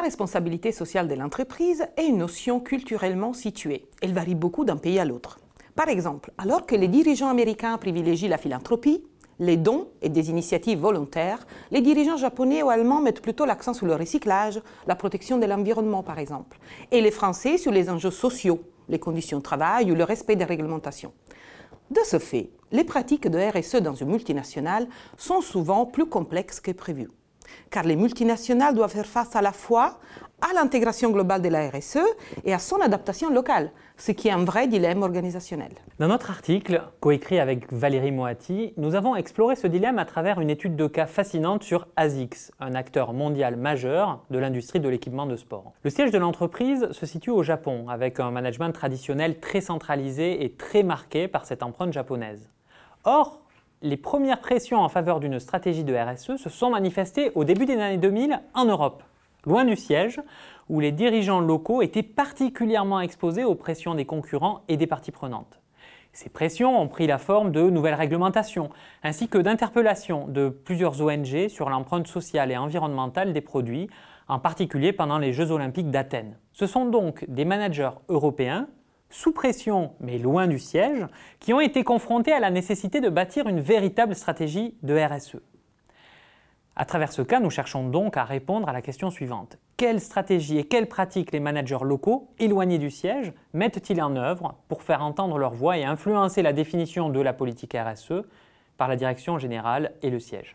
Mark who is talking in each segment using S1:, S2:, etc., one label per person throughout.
S1: responsabilité sociale de l'entreprise est une notion culturellement située. Elle varie beaucoup d'un pays à l'autre. Par exemple, alors que les dirigeants américains privilégient la philanthropie, les dons et des initiatives volontaires, les dirigeants japonais ou allemands mettent plutôt l'accent sur le recyclage, la protection de l'environnement par exemple, et les Français sur les enjeux sociaux, les conditions de travail ou le respect des réglementations. De ce fait, les pratiques de RSE dans une multinationale sont souvent plus complexes que prévu car les multinationales doivent faire face à la fois à l'intégration globale de la RSE et à son adaptation locale, ce qui est un vrai dilemme organisationnel.
S2: Dans notre article, coécrit avec Valérie Moati, nous avons exploré ce dilemme à travers une étude de cas fascinante sur ASICS, un acteur mondial majeur de l'industrie de l'équipement de sport. Le siège de l'entreprise se situe au Japon, avec un management traditionnel très centralisé et très marqué par cette empreinte japonaise. Or, les premières pressions en faveur d'une stratégie de RSE se sont manifestées au début des années 2000 en Europe, loin du siège, où les dirigeants locaux étaient particulièrement exposés aux pressions des concurrents et des parties prenantes. Ces pressions ont pris la forme de nouvelles réglementations, ainsi que d'interpellations de plusieurs ONG sur l'empreinte sociale et environnementale des produits, en particulier pendant les Jeux olympiques d'Athènes. Ce sont donc des managers européens sous pression mais loin du siège, qui ont été confrontés à la nécessité de bâtir une véritable stratégie de RSE. À travers ce cas, nous cherchons donc à répondre à la question suivante. Quelle stratégie et quelles pratiques les managers locaux, éloignés du siège, mettent-ils en œuvre pour faire entendre leur voix et influencer la définition de la politique RSE par la direction générale et le siège?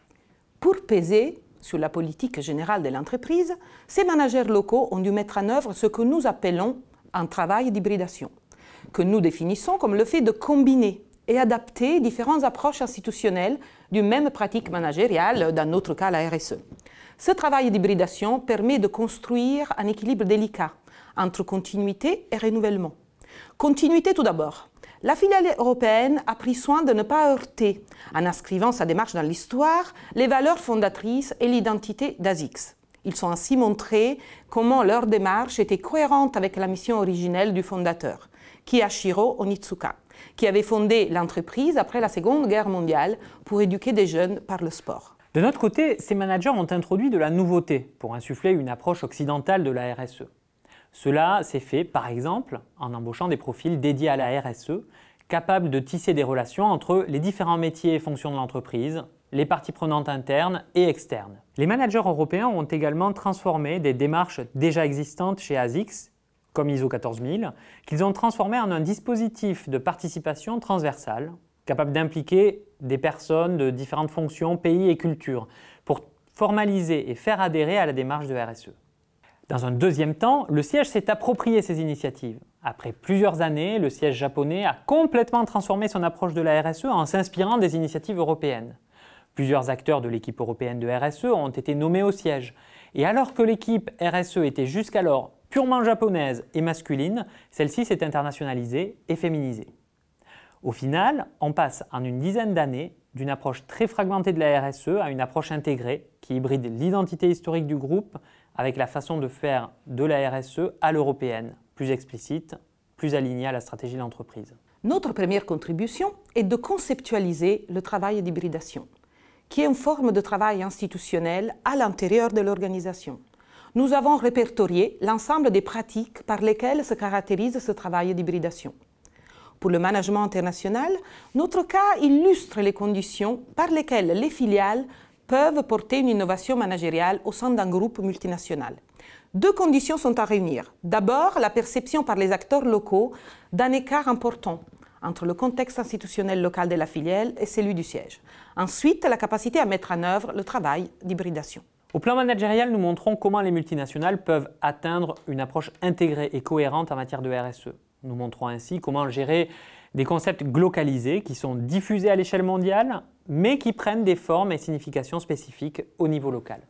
S1: Pour peser sur la politique générale de l'entreprise, ces managers locaux ont dû mettre en œuvre ce que nous appelons un travail d'hybridation que nous définissons comme le fait de combiner et adapter différentes approches institutionnelles d'une même pratique managériale, dans notre cas la RSE. Ce travail d'hybridation permet de construire un équilibre délicat entre continuité et renouvellement. Continuité tout d'abord. La filiale européenne a pris soin de ne pas heurter, en inscrivant sa démarche dans l'histoire, les valeurs fondatrices et l'identité d'ASICS. Ils sont ainsi montrés comment leur démarche était cohérente avec la mission originelle du fondateur, Kiyashiro Onitsuka, qui avait fondé l'entreprise après la Seconde Guerre mondiale pour éduquer des jeunes par le sport.
S2: De notre côté, ces managers ont introduit de la nouveauté pour insuffler une approche occidentale de la RSE. Cela s'est fait, par exemple, en embauchant des profils dédiés à la RSE, capables de tisser des relations entre les différents métiers et fonctions de l'entreprise, les parties prenantes internes et externes. Les managers européens ont également transformé des démarches déjà existantes chez ASICS comme ISO 14000, qu'ils ont transformé en un dispositif de participation transversale, capable d'impliquer des personnes de différentes fonctions, pays et cultures, pour formaliser et faire adhérer à la démarche de RSE. Dans un deuxième temps, le siège s'est approprié ces initiatives. Après plusieurs années, le siège japonais a complètement transformé son approche de la RSE en s'inspirant des initiatives européennes. Plusieurs acteurs de l'équipe européenne de RSE ont été nommés au siège. Et alors que l'équipe RSE était jusqu'alors purement japonaise et masculine, celle-ci s'est internationalisée et féminisée. Au final, on passe en une dizaine d'années d'une approche très fragmentée de la RSE à une approche intégrée qui hybride l'identité historique du groupe avec la façon de faire de la RSE à l'européenne, plus explicite, plus alignée à la stratégie de l'entreprise.
S1: Notre première contribution est de conceptualiser le travail d'hybridation, qui est une forme de travail institutionnel à l'intérieur de l'organisation nous avons répertorié l'ensemble des pratiques par lesquelles se caractérise ce travail d'hybridation. Pour le management international, notre cas illustre les conditions par lesquelles les filiales peuvent porter une innovation managériale au sein d'un groupe multinational. Deux conditions sont à réunir. D'abord, la perception par les acteurs locaux d'un écart important entre le contexte institutionnel local de la filiale et celui du siège. Ensuite, la capacité à mettre en œuvre le travail d'hybridation.
S2: Au plan managérial, nous montrons comment les multinationales peuvent atteindre une approche intégrée et cohérente en matière de RSE. Nous montrons ainsi comment gérer des concepts glocalisés qui sont diffusés à l'échelle mondiale, mais qui prennent des formes et significations spécifiques au niveau local.